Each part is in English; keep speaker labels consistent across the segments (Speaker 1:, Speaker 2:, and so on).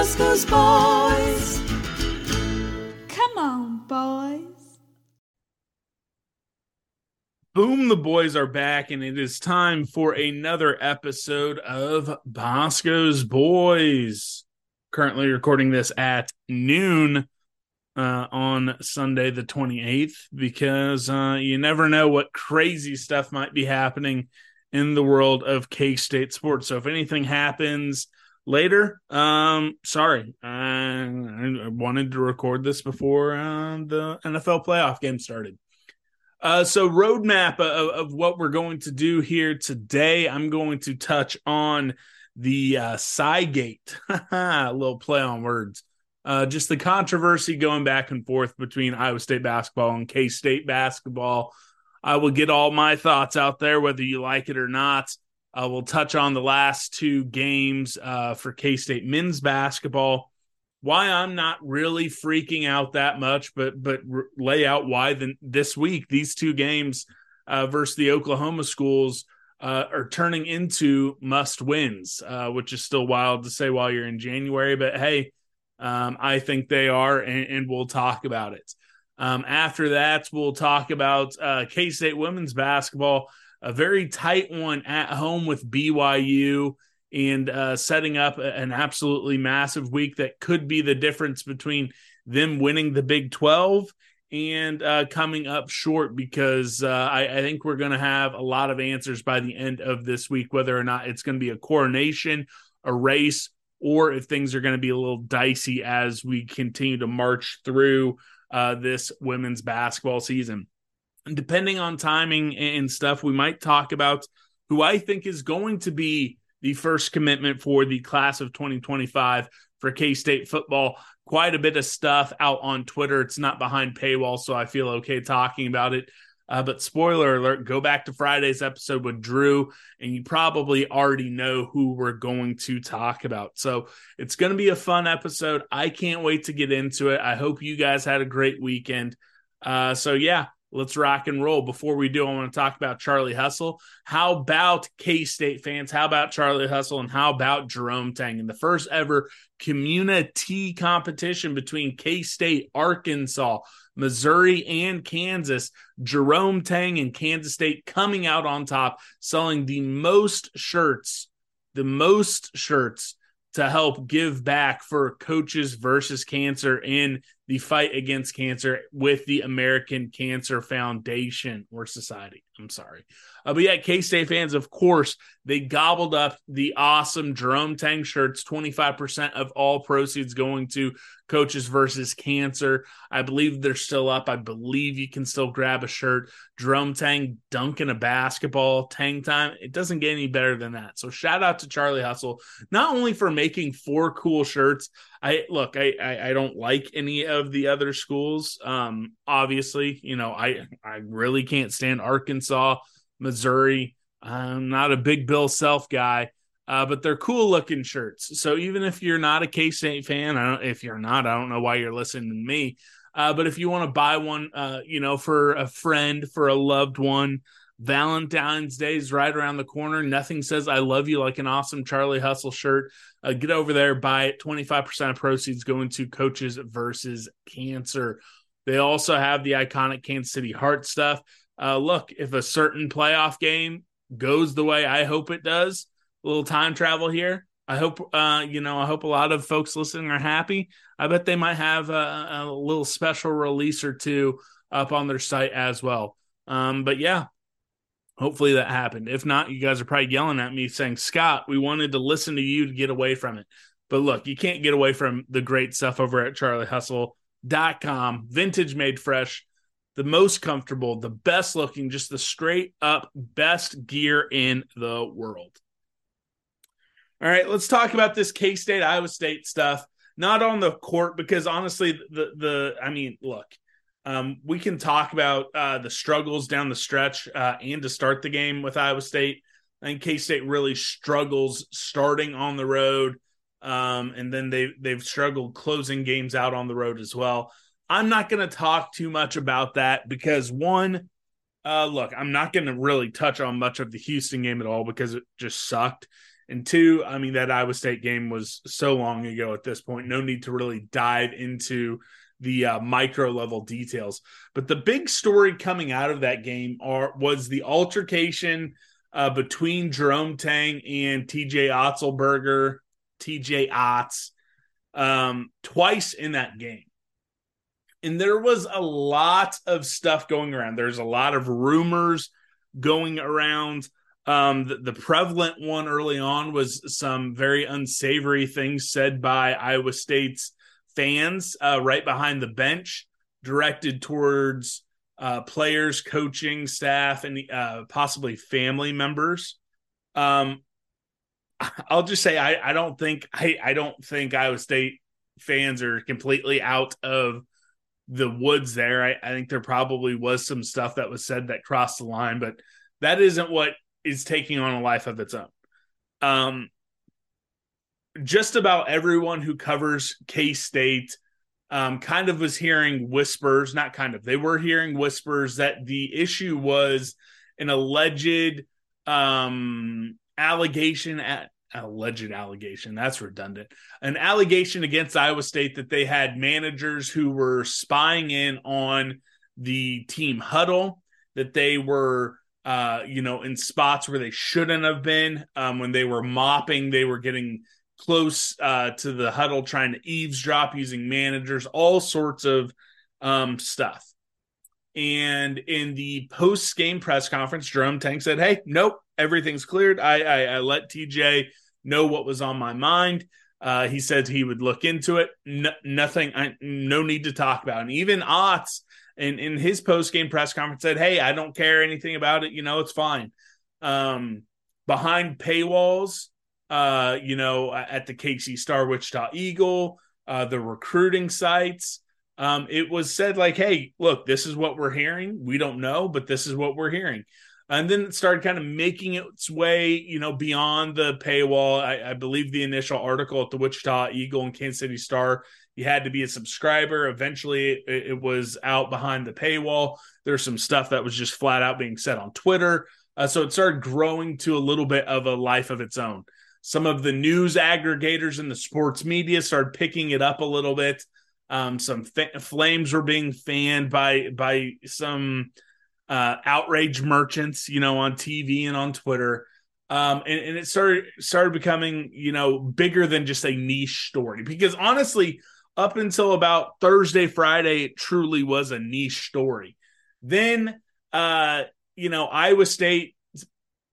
Speaker 1: Ooh, Bosco's boys.
Speaker 2: Come on, boys.
Speaker 3: Boom, the boys are back, and it is time for another episode of Bosco's Boys. Currently recording this at noon uh, on Sunday, the 28th, because uh, you never know what crazy stuff might be happening in the world of K State sports. So if anything happens later, um, sorry, uh, I wanted to record this before uh, the NFL playoff game started. Uh, so roadmap of, of, what we're going to do here today. I'm going to touch on the uh, Cygate, a little play on words. Uh, just the controversy going back and forth between Iowa State basketball and K State basketball. I will get all my thoughts out there, whether you like it or not. I will touch on the last two games uh, for K State men's basketball why I'm not really freaking out that much, but but lay out why this week these two games uh, versus the Oklahoma schools uh, are turning into must wins, uh, which is still wild to say while you're in January, but hey, um, I think they are, and, and we'll talk about it. Um, after that, we'll talk about uh, K State women's basketball, a very tight one at home with BYU and uh, setting up an absolutely massive week that could be the difference between them winning the Big 12 and uh, coming up short because uh, I, I, think we're going to have a lot of answers by the end of this week, whether or not it's going to be a coronation, a race, or if things are going to be a little dicey as we continue to march through uh, this women's basketball season. Depending on timing and stuff, we might talk about who I think is going to be the first commitment for the class of 2025 for K State football. Quite a bit of stuff out on Twitter. It's not behind paywall, so I feel okay talking about it. Uh, but spoiler alert, go back to Friday's episode with Drew, and you probably already know who we're going to talk about. So it's going to be a fun episode. I can't wait to get into it. I hope you guys had a great weekend. Uh, so, yeah, let's rock and roll. Before we do, I want to talk about Charlie Hustle. How about K State fans? How about Charlie Hustle? And how about Jerome Tang And the first ever community competition between K State, Arkansas, Missouri, and Kansas? Jerome Tang and Kansas State coming out on top, selling the most shirts, the most shirts to help give back for coaches versus cancer in the fight against cancer with the American Cancer Foundation or Society. I'm sorry. Uh, but yeah, K State fans, of course, they gobbled up the awesome Jerome Tang shirts, 25% of all proceeds going to Coaches versus Cancer. I believe they're still up. I believe you can still grab a shirt. Jerome Tang dunking a basketball, Tang time. It doesn't get any better than that. So shout out to Charlie Hustle, not only for making four cool shirts. I look, I, I, I don't like any of the other schools. Um, obviously, you know, I I really can't stand Arkansas, Missouri. I'm not a big Bill Self guy uh, but they're cool looking shirts. So even if you're not a K State fan, I don't, if you're not, I don't know why you're listening to me. Uh, but if you want to buy one, uh, you know, for a friend, for a loved one, Valentine's Day is right around the corner. Nothing says I love you like an awesome Charlie Hustle shirt. Uh, get over there, buy it. 25% of proceeds going to Coaches versus Cancer. They also have the iconic Kansas City Heart stuff. Uh, look, if a certain playoff game goes the way I hope it does, a little time travel here. I hope uh, you know. I hope a lot of folks listening are happy. I bet they might have a, a little special release or two up on their site as well. Um, but yeah, hopefully that happened. If not, you guys are probably yelling at me saying, "Scott, we wanted to listen to you to get away from it." But look, you can't get away from the great stuff over at charliehustle.com. Vintage made fresh, the most comfortable, the best looking, just the straight up best gear in the world. All right, let's talk about this K State Iowa State stuff. Not on the court because honestly, the the I mean, look, um, we can talk about uh, the struggles down the stretch uh, and to start the game with Iowa State. I think K State really struggles starting on the road, um, and then they they've struggled closing games out on the road as well. I'm not going to talk too much about that because one, uh, look, I'm not going to really touch on much of the Houston game at all because it just sucked. And two, I mean, that Iowa State game was so long ago at this point. No need to really dive into the uh, micro level details. But the big story coming out of that game are was the altercation uh, between Jerome Tang and TJ Otzelberger, TJ Otz, um, twice in that game. And there was a lot of stuff going around. There's a lot of rumors going around. Um, the, the, prevalent one early on was some very unsavory things said by Iowa State's fans uh, right behind the bench, directed towards uh, players, coaching staff, and uh, possibly family members. Um, I'll just say I, I don't think I, I don't think Iowa State fans are completely out of the woods there. I, I think there probably was some stuff that was said that crossed the line, but that isn't what is taking on a life of its own. Um, just about everyone who covers K State um, kind of was hearing whispers, not kind of, they were hearing whispers that the issue was an alleged um, allegation at alleged allegation that's redundant an allegation against iowa state that they had managers who were spying in on the team huddle that they were uh you know in spots where they shouldn't have been um when they were mopping they were getting close uh, to the huddle, trying to eavesdrop using managers, all sorts of um, stuff. And in the post game press conference, Jerome Tang said, Hey, nope, everything's cleared. I, I, I let TJ know what was on my mind. Uh, he said he would look into it. No, nothing, I, no need to talk about. And even Otz in, in his post game press conference said, Hey, I don't care anything about it. You know, it's fine. Um, behind paywalls, uh, you know, at the KC Star Wichita Eagle, uh, the recruiting sites. Um, it was said like, "Hey, look, this is what we're hearing. We don't know, but this is what we're hearing." And then it started kind of making its way, you know, beyond the paywall. I, I believe the initial article at the Wichita Eagle and Kansas City Star, you had to be a subscriber. Eventually, it, it was out behind the paywall. There's some stuff that was just flat out being said on Twitter. Uh, so it started growing to a little bit of a life of its own some of the news aggregators in the sports media started picking it up a little bit. Um, some fa- flames were being fanned by by some uh, outrage merchants, you know, on TV and on Twitter. Um, and, and, it started started becoming, you know, bigger than just a niche story. Because honestly, up until about Thursday, Friday, it truly was a niche story. Then, uh, you know, Iowa State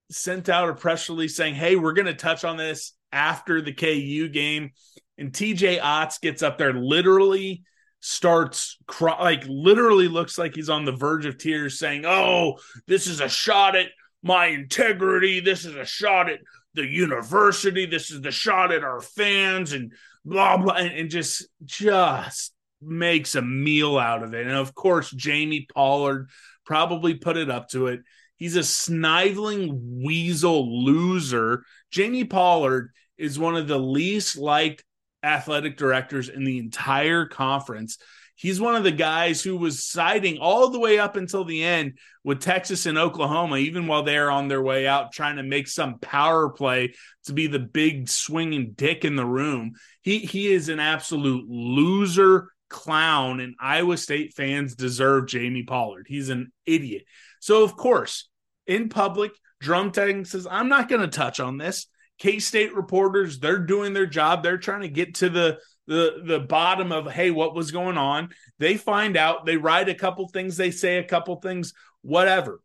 Speaker 3: sent out a press release saying, "Hey, we're going to touch on this after the KU game." And TJ Otz gets up there, literally starts cry- like literally looks like he's on the verge of tears, saying, "Oh, this is a shot at my integrity. This is a shot at the university. This is the shot at our fans." And blah blah, and, and just just makes a meal out of it. And of course, Jamie Pollard probably put it up to it. He's a sniveling weasel loser. Jamie Pollard is one of the least liked athletic directors in the entire conference. He's one of the guys who was siding all the way up until the end with Texas and Oklahoma, even while they're on their way out, trying to make some power play to be the big swinging dick in the room. He he is an absolute loser clown, and Iowa State fans deserve Jamie Pollard. He's an idiot. So, of course, in public, Jerome Tang says, I'm not going to touch on this. K State reporters, they're doing their job. They're trying to get to the the the bottom of hey, what was going on. They find out, they write a couple things, they say a couple things, whatever.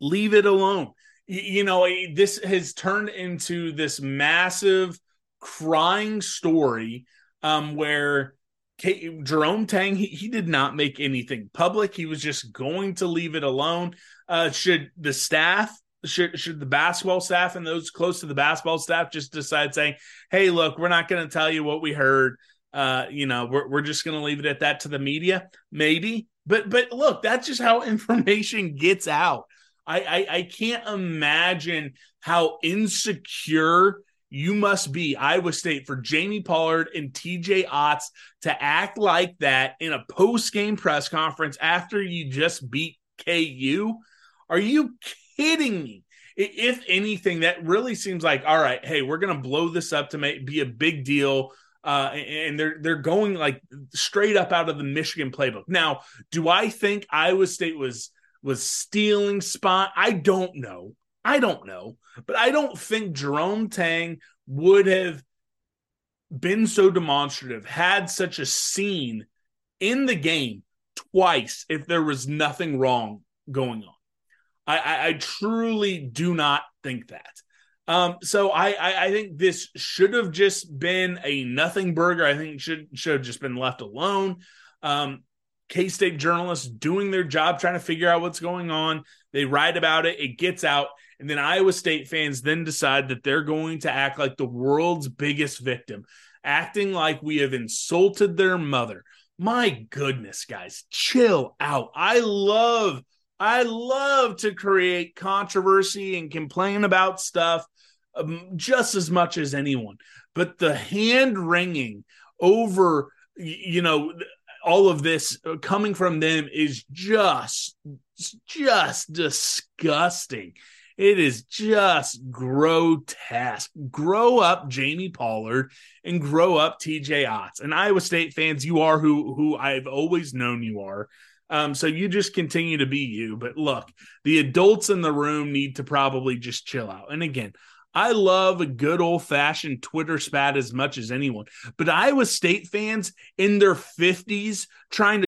Speaker 3: Leave it alone. You know, this has turned into this massive crying story um, where K- Jerome Tang, he, he did not make anything public. He was just going to leave it alone. Uh, should the staff should should the basketball staff and those close to the basketball staff just decide saying, "Hey, look, we're not going to tell you what we heard. Uh, you know, we're we're just going to leave it at that to the media." Maybe, but but look, that's just how information gets out. I, I, I can't imagine how insecure you must be Iowa State for Jamie Pollard and TJ Otz to act like that in a post game press conference after you just beat KU. Are you kidding me? If anything, that really seems like all right. Hey, we're going to blow this up to make be a big deal. Uh, and they're they're going like straight up out of the Michigan playbook. Now, do I think Iowa State was was stealing spot? I don't know. I don't know, but I don't think Jerome Tang would have been so demonstrative, had such a scene in the game twice if there was nothing wrong going on. I, I, I truly do not think that. Um, so I, I, I think this should have just been a nothing burger. I think should should have just been left alone. Um, K State journalists doing their job, trying to figure out what's going on. They write about it, it gets out, and then Iowa State fans then decide that they're going to act like the world's biggest victim, acting like we have insulted their mother. My goodness, guys, chill out. I love, I love to create controversy and complain about stuff um, just as much as anyone. But the hand wringing over, you know, all of this uh, coming from them is just just disgusting. It is just grotesque. Grow up, Jamie Pollard, and grow up, TJ Otz. And Iowa State fans, you are who who I've always known you are. Um, so you just continue to be you. But look, the adults in the room need to probably just chill out. And again, I love a good old fashioned Twitter spat as much as anyone, but Iowa State fans in their 50s trying to.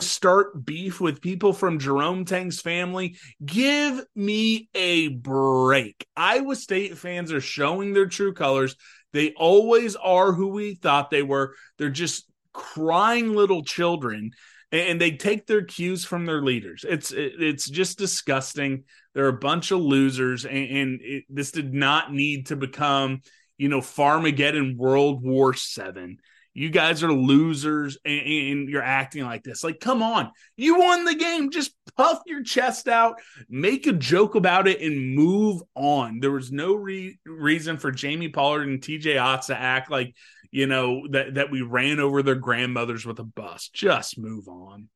Speaker 3: Start beef with people from Jerome Tang's family. Give me a break. Iowa State fans are showing their true colors. They always are who we thought they were. They're just crying little children and they take their cues from their leaders. It's it's just disgusting. They're a bunch of losers, and, and it, this did not need to become, you know, Farmageddon World War Seven. You guys are losers, and, and, you're acting like this. Like, come on, you won the game. Just puff your chest out, make a joke about it, and move on. There was no re- reason for Jamie Pollard and TJ Otz to act like you know, that that we ran over their grandmothers with a bus. Just move on.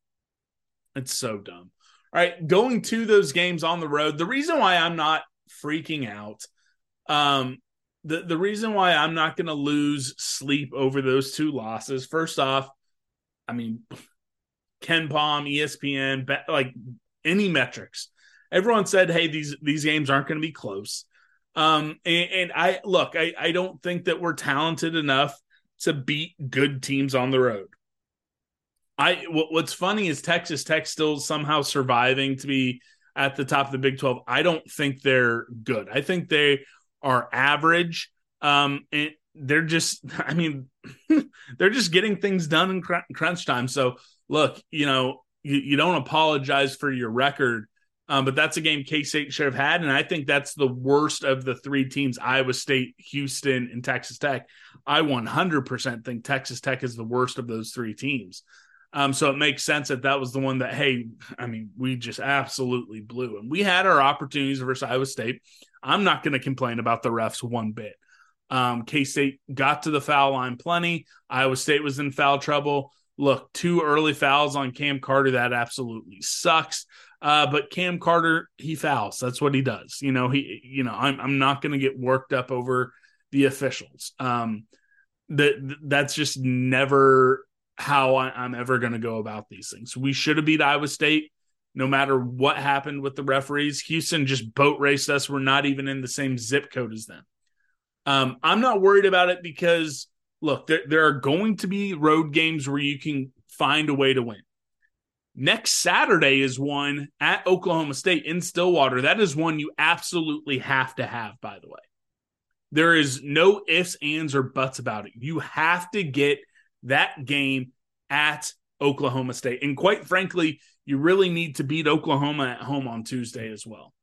Speaker 3: It's so dumb. All right, going to those games on the road. The reason why I'm not freaking out, um, the the reason why I'm not going to lose sleep over those two losses. First off, I mean, KenPom, ESPN, like any metrics. Everyone said, "Hey, these these games aren't going to be close." Um, and, and I look, I, I don't think that we're talented enough to beat good teams on the road. I what's funny is Texas Tech still somehow surviving to be at the top of the Big 12. I don't think they're good. I think they are average. Um, and they're just, I mean, they're just getting things done in crunch time. So look, you know, you, you don't apologize for your record um, but that's a game K State should have had. And I think that's the worst of the three teams Iowa State, Houston, and Texas Tech. I 100% think Texas Tech is the worst of those three teams. Um, so it makes sense that that was the one that, hey, I mean, we just absolutely blew. And we had our opportunities versus Iowa State. I'm not going to complain about the refs one bit. Um, K State got to the foul line plenty. Iowa State was in foul trouble. Look, two early fouls on Cam Carter. That absolutely sucks. Uh, but Cam Carter, he fouls. That's what he does. You know, he, you know, I'm, I'm not going to get worked up over the officials. Um, that that's just never how I, am ever going to go about these things. We should have beat Iowa State. no matter what happened with the referees. Houston just boat raced us. We're not even in the same zip code as them. Um, I'm not worried about it because look, there, there are going to be road games where you can find a way to win. Next Saturday is one at Oklahoma State in Stillwater. That is one you absolutely have to have, by the way. There is no ifs, ands, or buts about it. You have to get that game at Oklahoma State. And quite frankly, you really need to beat Oklahoma at home on Tuesday as well.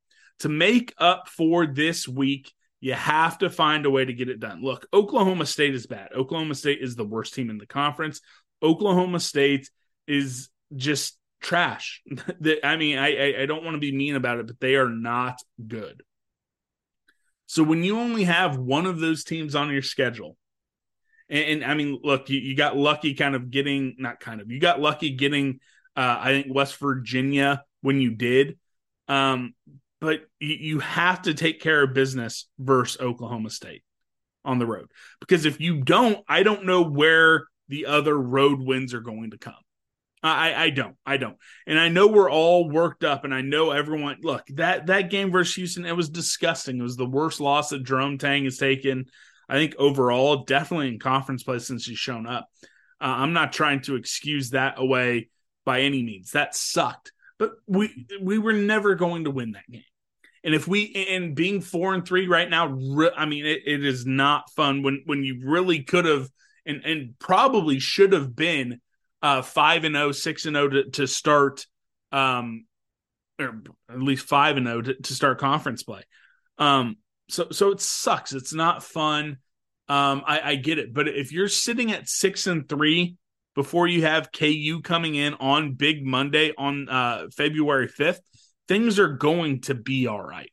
Speaker 3: To make up for this week, you have to find a way to get it done. Look, Oklahoma State is bad. Oklahoma State is the worst team in the conference. Oklahoma State is just trash. I mean, I, I don't want to be mean about it, but they are not good. So when you only have one of those teams on your schedule, and, and I mean, look, you, you, got lucky kind of getting, not kind of, you got lucky getting, uh, I think, West Virginia when you did. Um, but you, you have to take care of business versus Oklahoma State on the road. Because if you don't, I don't know where the other road wins are going to come. I, I don't. I don't. And I know we're all worked up, and I know everyone. Look, that that game versus Houston, it was disgusting. It was the worst loss that Jerome Tang has taken. I think overall, definitely in conference play since he's shown up. Uh, I'm not trying to excuse that away by any means. That sucked, but we we were never going to win that game. And if we and being four and three right now, I mean, it, it is not fun when when you really could have and and probably should have been uh, five and 0, 6 and 0 to, to start, um, or at least five and 0 to, to start conference play. Um, so so it sucks. It's not fun. Um, I, I get it, but if you're sitting at six and three before you have KU coming in on Big Monday on uh, February fifth, things are going to be all right.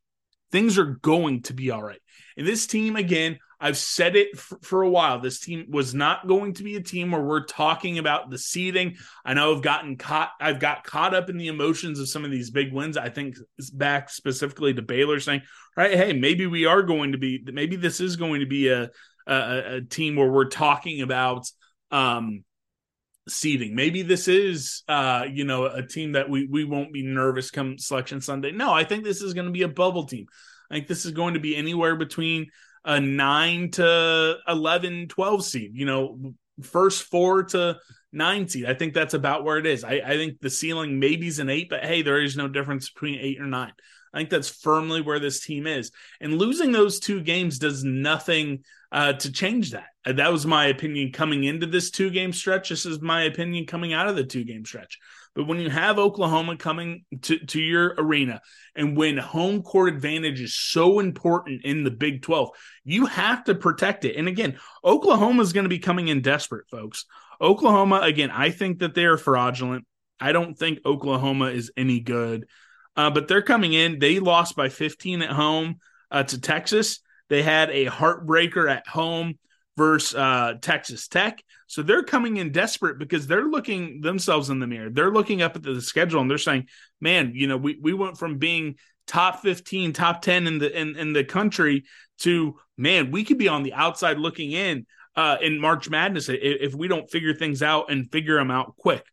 Speaker 3: Things are going to be all right. And this team again, I've said it f- for a while. This team was not going to be a team where we're talking about the seeding. I know I've gotten caught. I've got caught up in the emotions of some of these big wins. I think it's back specifically to Baylor saying, "Right, hey, maybe we are going to be. Maybe this is going to be a a, a team where we're talking about." um seeding. Maybe this is uh, you know, a team that we we won't be nervous come selection Sunday. No, I think this is going to be a bubble team. I think this is going to be anywhere between a 9 to 11 12 seed you know first four to nine seed. I think that's about where it is. I, I think the ceiling maybe is an eight but hey there is no difference between eight or nine. I think that's firmly where this team is. And losing those two games does nothing uh, to change that. That was my opinion coming into this two game stretch. This is my opinion coming out of the two game stretch but when you have Oklahoma coming to, to your arena and when home court advantage is so important in the Big 12, you have to protect it. And again, Oklahoma is going to be coming in desperate, folks. Oklahoma, again, I think that they are fraudulent. I don't think Oklahoma is any good. Uh, but they're coming in. They lost by 15 at home uh, to Texas. They had a heartbreaker at home versus uh, Texas Tech. So they're coming in desperate because they're looking themselves in the mirror. They're looking up at the schedule and they're saying, "Man, you know, we we went from being top 15, top 10 in the in, in the country to man, we could be on the outside looking in uh, in March Madness if, if we don't figure things out and figure them out quick."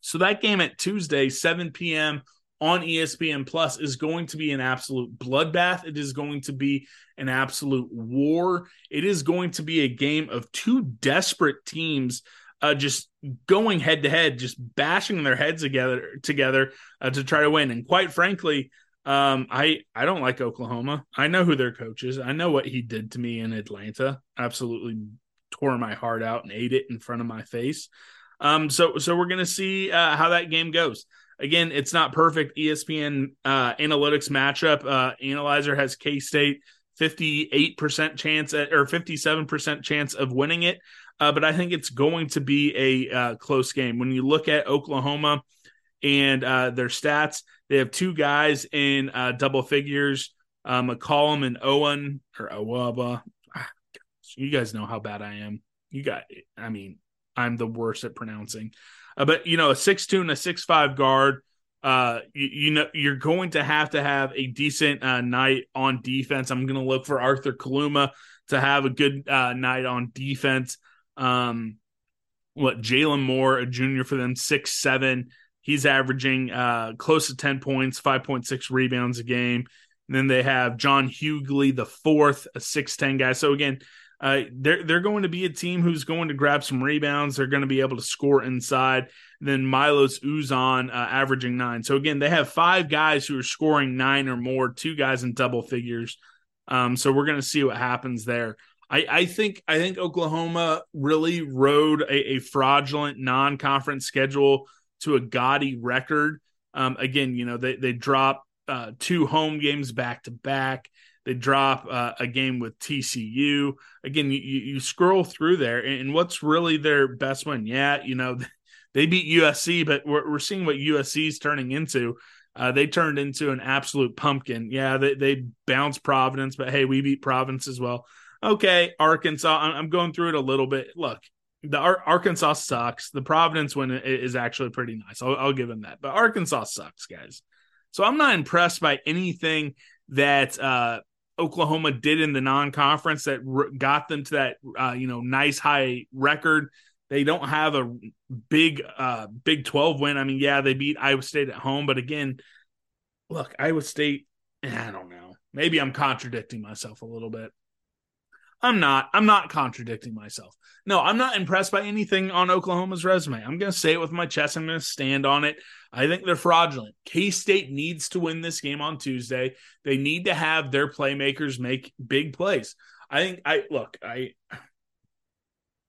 Speaker 3: So that game at Tuesday, 7 p.m on ESPN Plus is going to be an absolute bloodbath. It is going to be an absolute war. It is going to be a game of two desperate teams uh, just going head to head, just bashing their heads together together uh, to try to win. And quite frankly, um, I I don't like Oklahoma. I know who their coach is. I know what he did to me in Atlanta. Absolutely tore my heart out and ate it in front of my face. Um, so so we're gonna see uh, how that game goes. Again, it's not perfect. ESPN uh, analytics matchup uh, analyzer has K State 58% chance at, or 57% chance of winning it. Uh, but I think it's going to be a uh, close game. When you look at Oklahoma and uh, their stats, they have two guys in uh, double figures, uh, McCollum and Owen or Owaba. Ah, you guys know how bad I am. You got, I mean, I'm the worst at pronouncing. Uh, but you know, a six two and a six five guard. Uh, you, you, know, you're going to have to have a decent uh, night on defense. I'm going to look for Arthur Kaluma to have a good uh, night on defense. Um, what Jalen Moore, a junior for them, six seven. He's averaging uh, close to 10 points, 5.6 rebounds a game. And then they have John Hugley, the fourth, a 6'10 guy. So again, uh, they're they're going to be a team who's going to grab some rebounds. They're going to be able to score inside. Then Milos Uzan uh, averaging nine. So again, they have five guys who are scoring nine or more. Two guys in double figures. Um, so we're going to see what happens there. I, I think I think Oklahoma really rode a, a fraudulent non-conference schedule to a gaudy record. Um, again, you know they they drop uh, two home games back to back. They drop uh, a game with TCU. Again, you, you scroll through there, and what's really their best win? Yeah, you know, they beat USC, but we're, we're seeing what USC is turning into. Uh, they turned into an absolute pumpkin. Yeah, they, they bounced Providence, but hey, we beat Providence as well. Okay, Arkansas. I'm going through it a little bit. Look, the Ar- Arkansas sucks. The Providence win is actually pretty nice. I'll, I'll give them that. But Arkansas sucks, guys. So I'm not impressed by anything that uh, Oklahoma did in the non-conference that r- got them to that uh, you know nice high record. They don't have a big uh, Big 12 win. I mean, yeah, they beat Iowa State at home, but again, look, Iowa State. I don't know. Maybe I'm contradicting myself a little bit. I'm not. I'm not contradicting myself. No, I'm not impressed by anything on Oklahoma's resume. I'm going to say it with my chest. I'm going to stand on it. I think they're fraudulent. K State needs to win this game on Tuesday. They need to have their playmakers make big plays. I think I look, I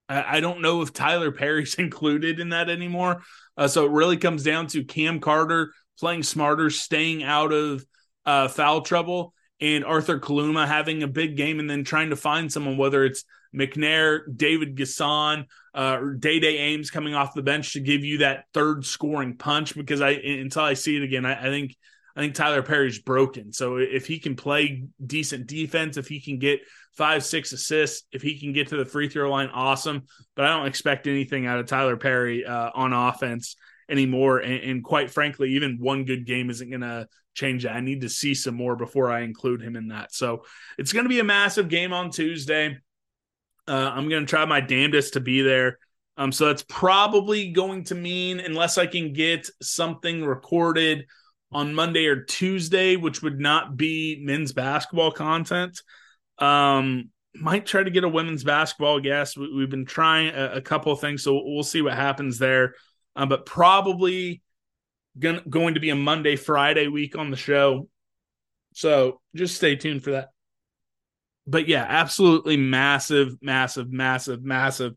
Speaker 3: I don't know if Tylor Perry's included in that anymore. Uh, so it really comes down to Cam Carter playing smarter, staying out of uh, foul trouble, and Arthur Kaluma having a big game and then trying to find someone, whether it's McNair, David Gasson, uh, Dai Dai Ames coming off the bench to give you that third scoring punch. Because I until I see it again, I, I think I think Tylor Perry's broken. So if he can play decent defense, if he can get five, six assists, if he can get to the free throw line, awesome. But I don't expect anything out of Tylor Perry uh, on offense anymore. And, and, quite frankly, even one good game isn't going to change that. I need to see some more before I include him in that. So it's going to be a massive game on Tuesday. Uh, I'm going to try my damnedest to be there. Um, so that's probably going to mean, unless I can get something recorded on Monday or Tuesday, which would not be men's basketball content. Um, might try to get a women's basketball guest. We, have been trying a, a, couple things, so we'll see what happens there. Um, but probably gonna, going to be a Monday, Friday week on the show. So just stay tuned for that but yeah, absolutely massive, massive, massive, massive,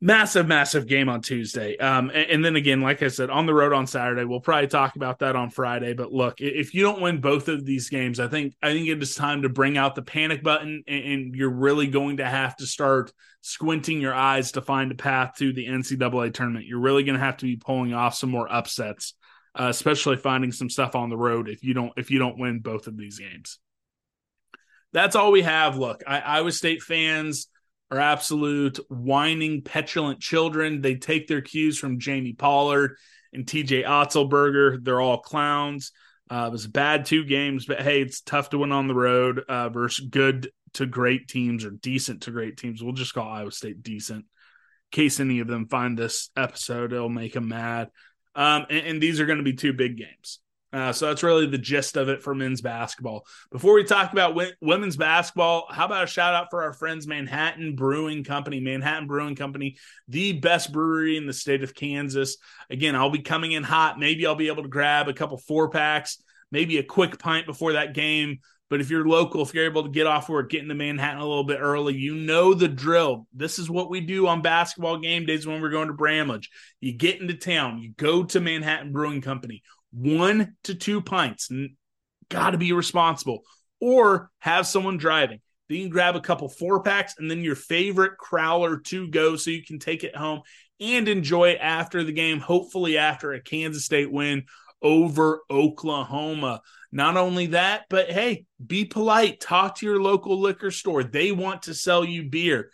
Speaker 3: massive, massive game on Tuesday. Um, and, and, then again, like I said, on the road on Saturday, we'll probably talk about that on Friday. But look, if you don't win both of these games, I think I think it is time to bring out the panic button, and, and you're really going to have to start squinting your eyes to find a path to the NCAA tournament. You're really going to have to be pulling off some more upsets. Uh, especially finding some stuff on the road if you don't if you don't win both of these games that's all we have. Look, I, Iowa State fans are absolute whining, petulant children. They take their cues from Jamie Pollard and TJ Otzelberger. They're all clowns. Uh, it was bad two games, but hey, it's tough to win on the road uh, versus good to great teams or decent to great teams. We'll just call Iowa State decent. In case any of them find this episode, it'll make them mad. Um, and, and these are going to be two big games. Uh, so that's really the gist of it for men's basketball. Before we talk about w- women's basketball, how about a shout out for our friends Manhattan Brewing Company? Manhattan Brewing Company, the best brewery in the state of Kansas. Again, I'll be coming in hot. Maybe I'll be able to grab a couple four packs, maybe a quick pint before that game. But if you're local, if you're able to get off work, get into Manhattan a little bit early, you know the drill. This is what we do on basketball game days when we're going to Bramlage. You get into town, you go to Manhattan Brewing Company one to two pints. Got to be responsible or have someone driving. Then you grab a couple four packs and then your favorite crowler to go so you can take it home and enjoy it after the game, hopefully after a Kansas State win over Oklahoma. Not only that, but hey, be polite. Talk to your local liquor store. They want to sell you beer.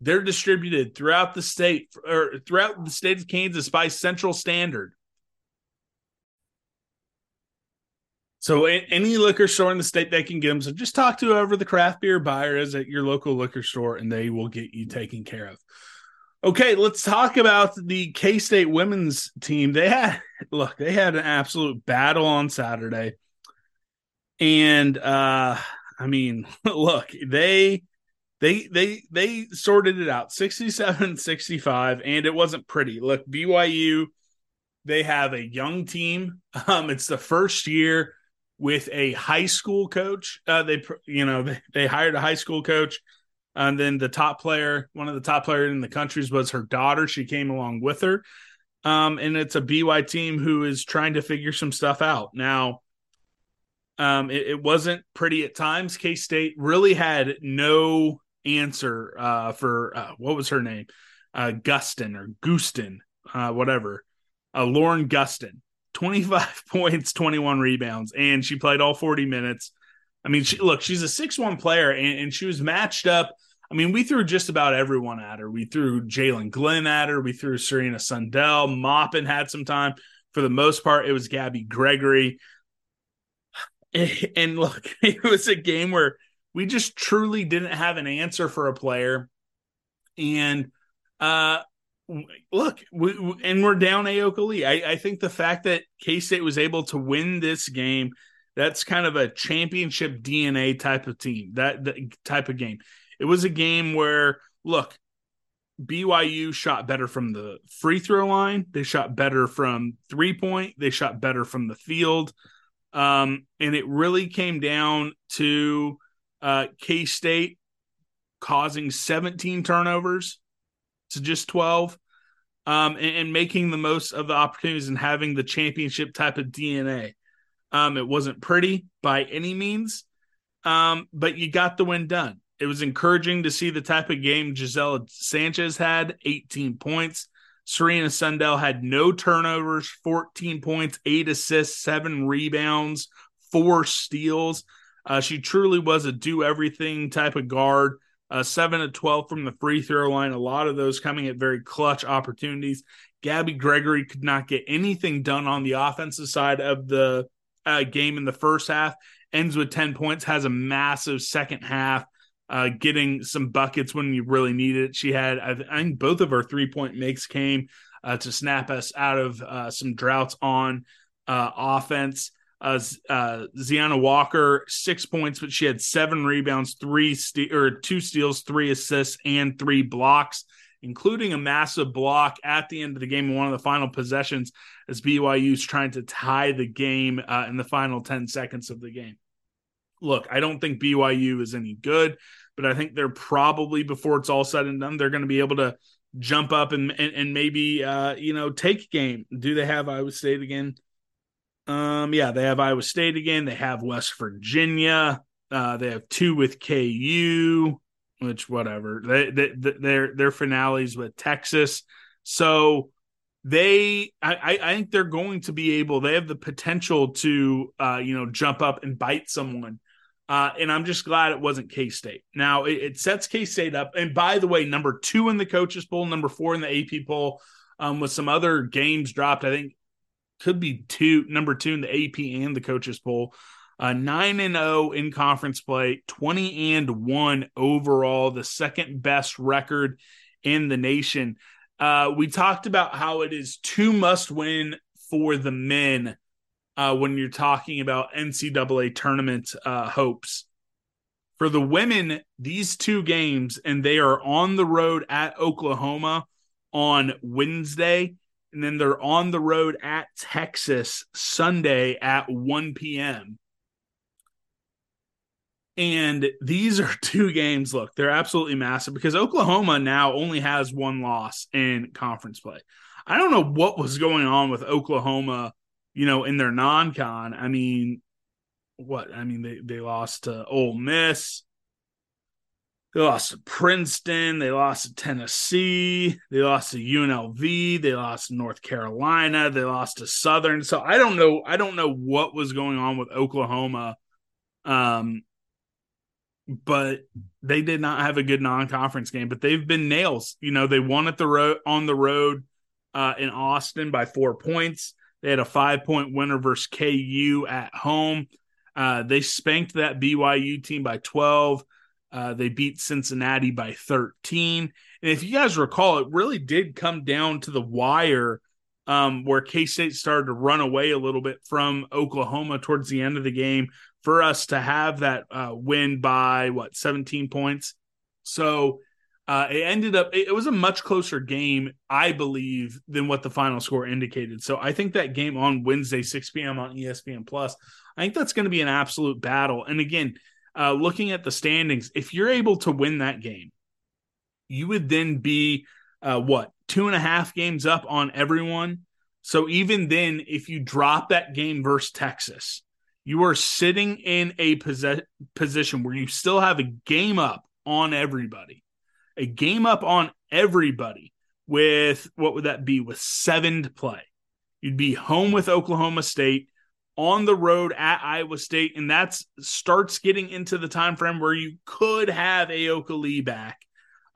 Speaker 3: They're distributed throughout the state or throughout the state of Kansas by Central Standard. So any liquor store in the state they can get them. So just talk to whoever the craft beer buyer is at your local liquor store, and they will get you taken care of. Okay, let's talk about the K State women's team. They had look, they had an absolute battle on Saturday. And uh I mean, look, they they they they sorted it out 67 65 and it wasn't pretty. Look, BYU they have a young team. Um it's the first year with a high school coach. Uh they you know, they, they hired a high school coach and then the top player, one of the top players in the countries was her daughter. She came along with her. Um, and it's a BY team who is trying to figure some stuff out. Now, um, it, it wasn't pretty at times. K State really had no answer uh, for uh, what was her name? Uh, Gustin or Gustin, uh, whatever. Uh, Lauren Gustin, 25 points, 21 rebounds, and she played all 40 minutes. I mean, she, look, she's a six-one player, and, and she was matched up I mean, we threw just about everyone at her. We threw Jaelyn Glenn at her. We threw Serena Sundell. Maupin had some time. For the most part, it was Gabby Gregory. And look, it was a game where we just truly didn't have an answer for a player. And uh look, we, and we're down Ayoka Lee. I, I think the fact that K State was able to win this game, that's kind of a championship DNA type of team, that, that type of game. It was a game where, look, BYU shot better from the free throw line. They shot better from three point. They shot better from the field. Um, and it really came down to uh, K State causing 17 turnovers to just 12 um, and, and, making the most of the opportunities and having the championship type of DNA. Um, it wasn't pretty by any means, um, but you got the win done. It was encouraging to see the type of game Gisela Sanchez had 18 points. Serena Sundell had no turnovers, 14 points, eight assists, seven rebounds, four steals. Uh, she truly was a do everything type of guard. Uh, seven to 12 from the free throw line, a lot of those coming at very clutch opportunities. Gabby Gregory could not get anything done on the offensive side of the uh, game in the first half. Ends with 10 points, has a massive second half uh, getting some buckets when you really need it. She had, I, think, both of her three point makes came uh, to snap us out of uh, some droughts on uh, offense. Uh, uh, Zyanna Walker six points, but she had seven rebounds, three or two steals, three assists, and three blocks, including a massive block at the end of the game in one of the final possessions as BYU's trying to tie the game uh, in the final ten seconds of the game look, I don't think BYU is any good, but I think they're probably before it's all said and done, they're going to be able to jump up and and, and maybe uh, you know take game. Do they have Iowa State again? Um, yeah, they have Iowa State again. They have West Virginia. Uh, they have two with KU, which whatever. They, they, their their finales with Texas. So they I, I think they're going to be able they have the potential to uh, you know jump up and bite someone uh, and I'm just glad it wasn't K State. Now it, it sets K State up. And by the way, number two in the coaches poll, number four in the AP poll, um, with some other games dropped. I think could be two, number two in the AP and the coaches poll. Uh, nine and zero oh in conference play, twenty and one overall, the second best record in the nation. Uh, we talked about how it is two must win for the men uh, when you're talking about NCAA tournament uh, hopes. For the women, these two games, and they are on the road at Oklahoma on Wednesday, and then they're on the road at Texas Sunday at 1 p.m. And these are two games. Look, they're absolutely massive because Oklahoma now only has one loss in conference play. I don't know what was going on with Oklahoma you know, in their non-con, I mean, what? I mean, they they lost to Ole Miss. They lost to Princeton. They lost to Tennessee. They lost to UNLV. They lost to North Carolina. They lost to Southern. So I don't know. I don't know what was going on with Oklahoma. Um, but they did not have a good non-conference game. But they've been nails. You know, they won at the road on the road uh, in Austin by four points. They had a five point winner versus KU at home. Uh, they spanked that BYU team by 12. Uh, they beat Cincinnati by 13. And if you guys recall, it really did come down to the wire um, where K State started to run away a little bit from Oklahoma towards the end of the game for us to have that uh, win by what 17 points. So uh, it ended up it, was a much closer game, I believe, than what the final score indicated. So I think that game on Wednesday, 6 p.m. on ESPN Plus, I think that's going to be an absolute battle. And again, uh, looking at the standings, if you're able to win that game, you would then be uh, what two and a half games up on everyone. So even then, if you drop that game versus Texas, you are sitting in a posi- position where you still have a game up on everybody, a game up on everybody with what would that be with seven to play? You'd be home with Oklahoma State on the road at Iowa State, and that starts getting into the time frame where you could have Ayoka Lee back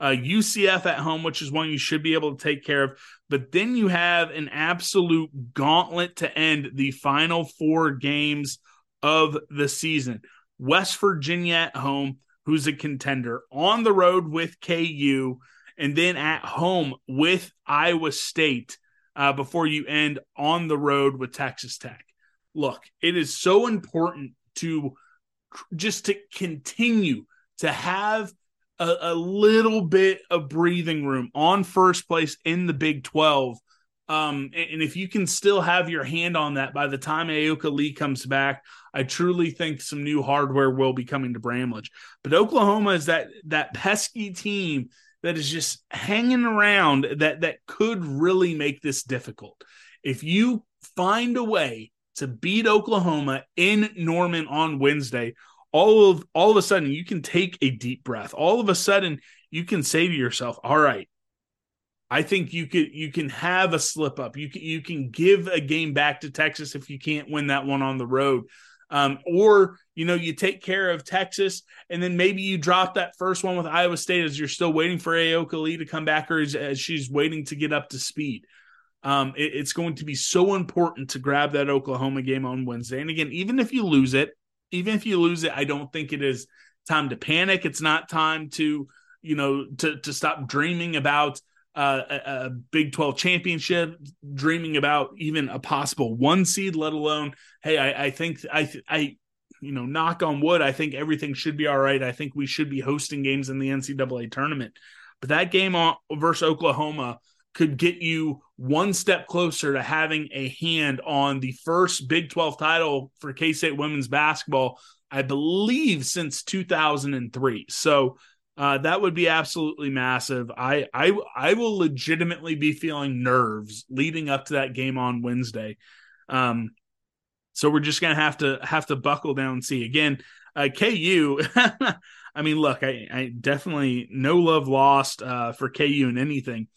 Speaker 3: uh, UCF at home, which is one you should be able to take care of. But then you have an absolute gauntlet to end the final four games of the season. West Virginia at home, who's a contender, on the road with KU, and then at home with Iowa State uh, before you end on the road with Texas Tech. Look, it is so important to just to continue to have a, a little bit of breathing room on first place in the Big 12. Um, and, if you can still have your hand on that by the time Ayoka Lee comes back, I truly think some new hardware will be coming to Bramlage. But Oklahoma is that that pesky team that is just hanging around that that could really make this difficult. If you find a way to beat Oklahoma in Norman on Wednesday, all of all of a sudden you can take a deep breath. All of a sudden you can say to yourself, "All right, I think you could you can have a slip up. You can you can give a game back to Texas if you can't win that one on the road." Um, or you know you take care of Texas, and then maybe you drop that first one with Iowa State as you're still waiting for Ayoka Lee to come back, or as, as she's waiting to get up to speed. Um, it, it's going to be so important to grab that Oklahoma game on Wednesday. And again, even if you lose it, even if you lose it, I don't think it is time to panic. It's not time to, you know, to to stop dreaming about uh, a, a, Big 12 championship, dreaming about even a possible one seed, let alone, hey, I, I think I, I, you know, knock on wood, I think everything should be all right. I think we should be hosting games in the NCAA tournament. But that game on, versus Oklahoma could get you one step closer to having a hand on the first Big 12 title for K State women's basketball, I believe, since 2003. So uh, that would be absolutely massive. I, I I will legitimately be feeling nerves leading up to that game on Wednesday. Um, so we're just gonna have to have to buckle down and see again. Uh, KU. I mean, look, I, I definitely no love lost uh, for KU in anything.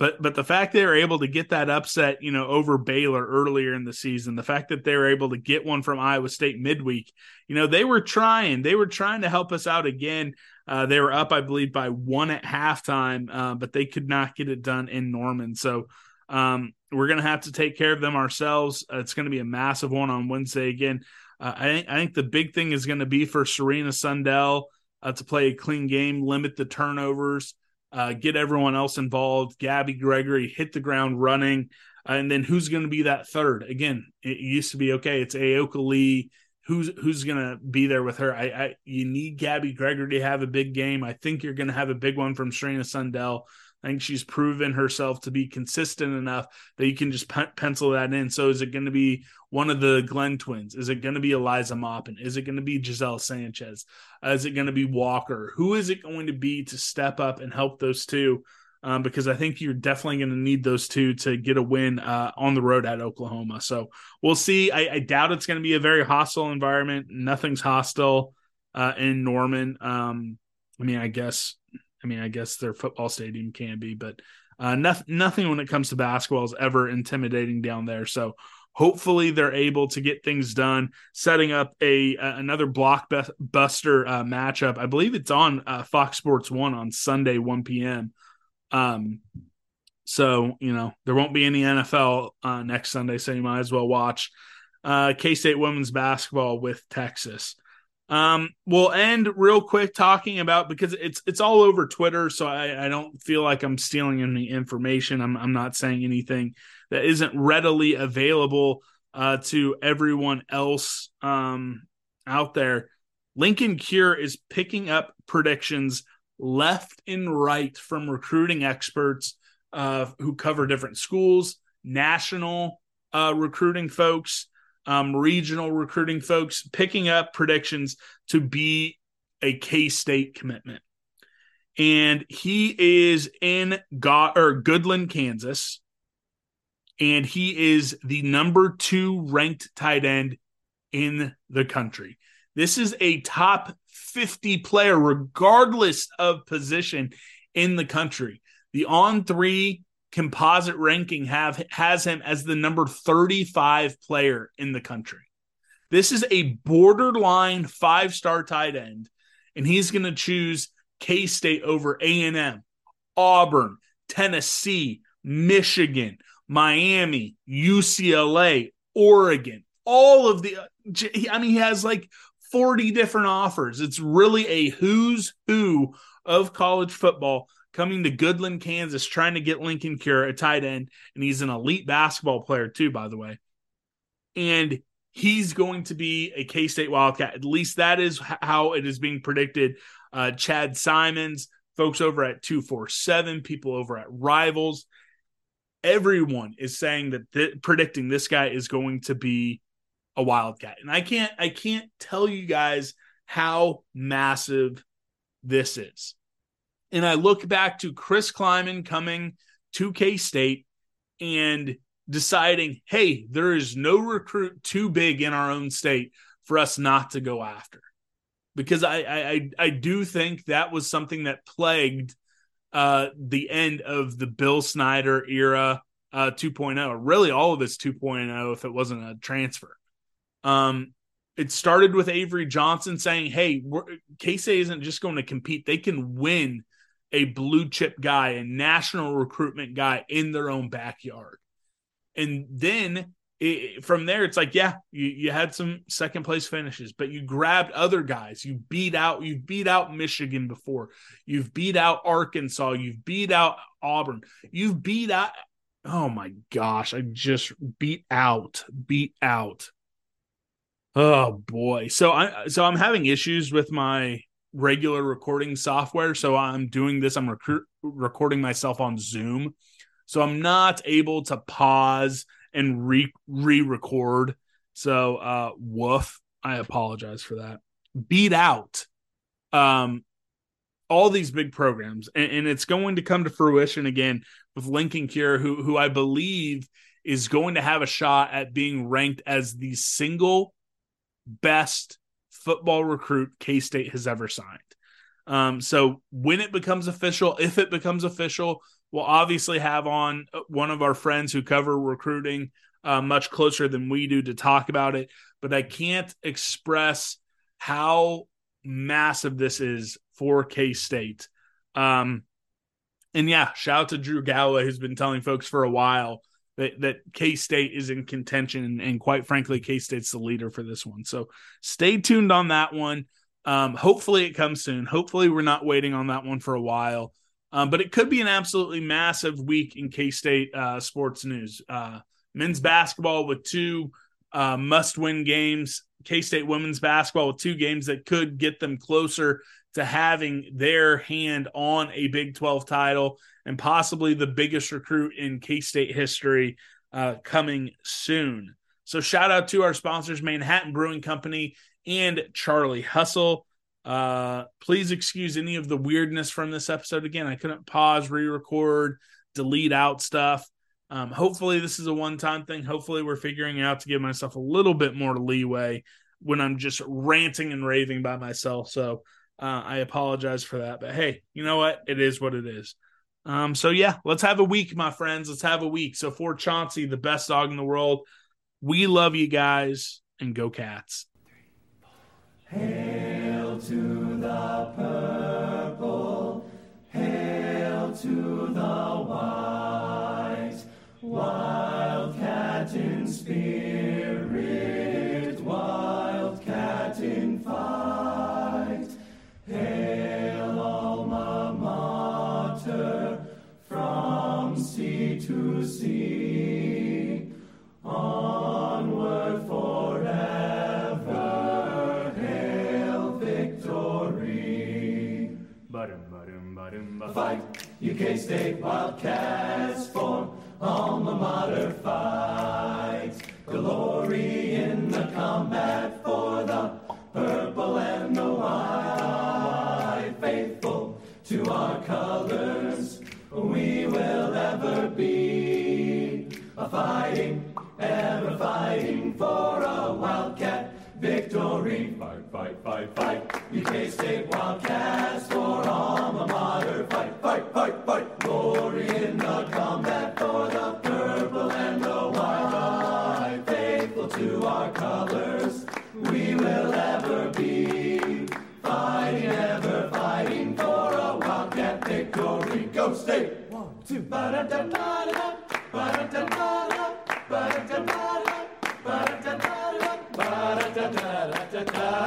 Speaker 3: But but the fact they were able to get that upset, you know, over Baylor earlier in the season, the fact that they were able to get one from Iowa State midweek, you know, they were trying. They were trying to help us out again. Uh, they were up, I believe, by one at halftime, uh, but they could not get it done in Norman. So um, we're going to have to take care of them ourselves. Uh, it's going to be a massive one on Wednesday again. Uh, I think I think the big thing is going to be for Serena Sundell uh, to play a clean game, limit the turnovers uh, get everyone else involved. Gabby Gregory hit the ground running. And then who's going to be that third? Again, it used to be okay. It's Ayoka Lee. Who's who's going to be there with her? I, I you need Gabby Gregory to have a big game. I think you're going to have a big one from Serena Sundell. I think she's proven herself to be consistent enough that you can just pe- pencil that in. So is it going to be one of the Glenn twins? Is it going to be Eliza Maupin? Is it going to be Giselle Sanchez? Uh, is it going to be Walker? Who is it going to be to step up and help those two? Um, because I think you're definitely going to need those two to get a win uh, on the road at Oklahoma. So we'll see. I, I doubt it's going to be a very hostile environment. Nothing's hostile uh, in Norman. Um, I mean, I guess I mean, I guess their football stadium can be, but uh, nothing, nothing when it comes to basketball is ever intimidating down there. So hopefully they're able to get things done, setting up a, another blockbuster uh, matchup. I believe it's on uh, Fox Sports One on Sunday, one p.m. Um, so you know there won't be any NFL uh, next Sunday, so you might as well watch uh, K State women's basketball with Texas. Um, we'll end real quick talking about because it's it's all over Twitter, so I, I don't feel like I'm stealing any information. I'm I'm not saying anything that isn't readily available uh, to everyone else um, out there. Linkon Cure is picking up predictions left and right from recruiting experts uh, who cover different schools, national uh, recruiting folks, um, regional recruiting folks, picking up predictions to be a K State commitment. And he is in God or Goodland, Kansas. And he is the number two ranked tight end in the country. This is a top 50 player, regardless of position in the country. The on three composite ranking have has him as the number 35 player in the country. This is a borderline five-star tight end, and he's going to choose K-State over A&M, Auburn, Tennessee, Michigan, Miami, UCLA, Oregon. All of the I mean he has like 40 different offers. It's really a who's who of college football coming to Goodland, Kansas, trying to get Linkon Cure a tight end. And he's an elite basketball player, too, by the way. And he's going to be a K State Wildcat. At least that is how it is being predicted. Uh, Chad Simmons, folks over at 247, people over at Rivals, everyone is saying that th- predicting this guy is going to be a Wildcat. And I can't I can't tell you guys how massive this is. And I look back to Chris Klieman coming to K State and deciding, hey, there is no recruit too big in our own state for us not to go after. Because I I I do think that was something that plagued uh, the end of the Bill Snyder era uh, 2.0, really all of it's 2.0 if it wasn't a transfer. Um, it started with Avery Johnson saying, "Hey, K State isn't just going to compete; they can win a blue chip guy, a national recruitment guy in their own backyard." And then it, from there, it's like, yeah, you, you had some second place finishes, but you grabbed other guys. You beat out, you beat out Michigan before. You've beat out Arkansas. You've beat out Auburn. You've beat out. Oh my gosh, I just beat out, beat out Oh boy. So I so I'm having issues with my regular recording software. So I'm doing this. I'm rec- recording myself on Zoom. So I'm not able to pause and re re-record. So uh woof. I apologize for that. Beat out um all these big programs and, and it's going to come to fruition again with Linkon Cure, who who I believe is going to have a shot at being ranked as the single best football recruit K State has ever signed. Um, so when it becomes official, if it becomes official, we'll obviously have on one of our friends who cover recruiting uh, much closer than we do to talk about it. But I can't express how massive this is for K State. Um, and yeah, shout out to Drew Galloway, who's been telling folks for a while that that K State is in contention, and quite frankly, K State's the leader for this one. So stay tuned on that one. Um, hopefully, it comes soon. Hopefully, we're not waiting on that one for a while. Um, but it could be an absolutely massive week in K State uh, sports news. Uh, men's basketball with two uh, must win games. K State women's basketball with two games that could get them closer to having their hand on a Big 12 title and possibly the biggest recruit in K State history uh, coming soon. So, shout out to our sponsors, Manhattan Brewing Company and Charlie Hustle. Uh, please excuse any of the weirdness from this episode. Again, I couldn't pause, re record, delete out stuff. Um, hopefully, this is a one time thing. Hopefully, we're figuring out to give myself a little bit more leeway when I'm just ranting and raving by myself. So, uh, I apologize for that, but hey, you know what? It is what it is. Um, so yeah, let's have a week, my friends. Let's have a week. So for Chauncey, the best dog in the world, we love you guys and go cats.
Speaker 4: Hail to the purple, hail to the white, wildcat in spirit, to see. Onward forever, hail victory. Fight, UK State Wildcats form, alma mater fights. Glory in the combat fighting, ever fighting for a Wildcat victory. Fight, fight, fight, fight. UK State Wildcats for alma mater. Fight, fight, fight, fight. Glory in the combat for the purple and the white. Faithful to our colors, we will ever be. Fighting, ever fighting for a Wildcat victory. Go State! One, two, ba-da-da-da-da-da, ba-da-da-da-da, ba-da-da-da-da, ba-da-da-da-da,
Speaker 5: Sports Social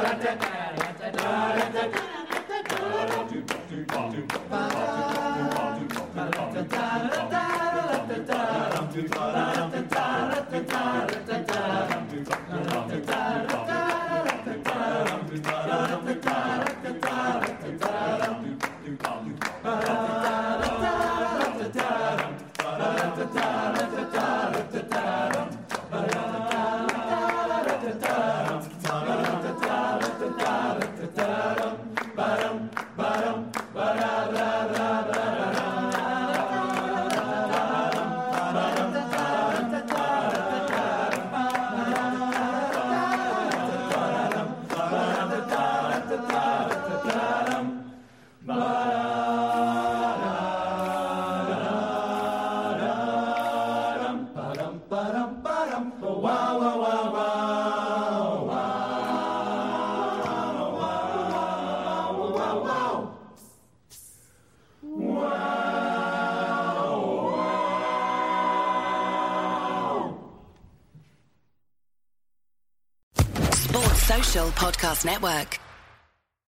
Speaker 5: Podcast Network.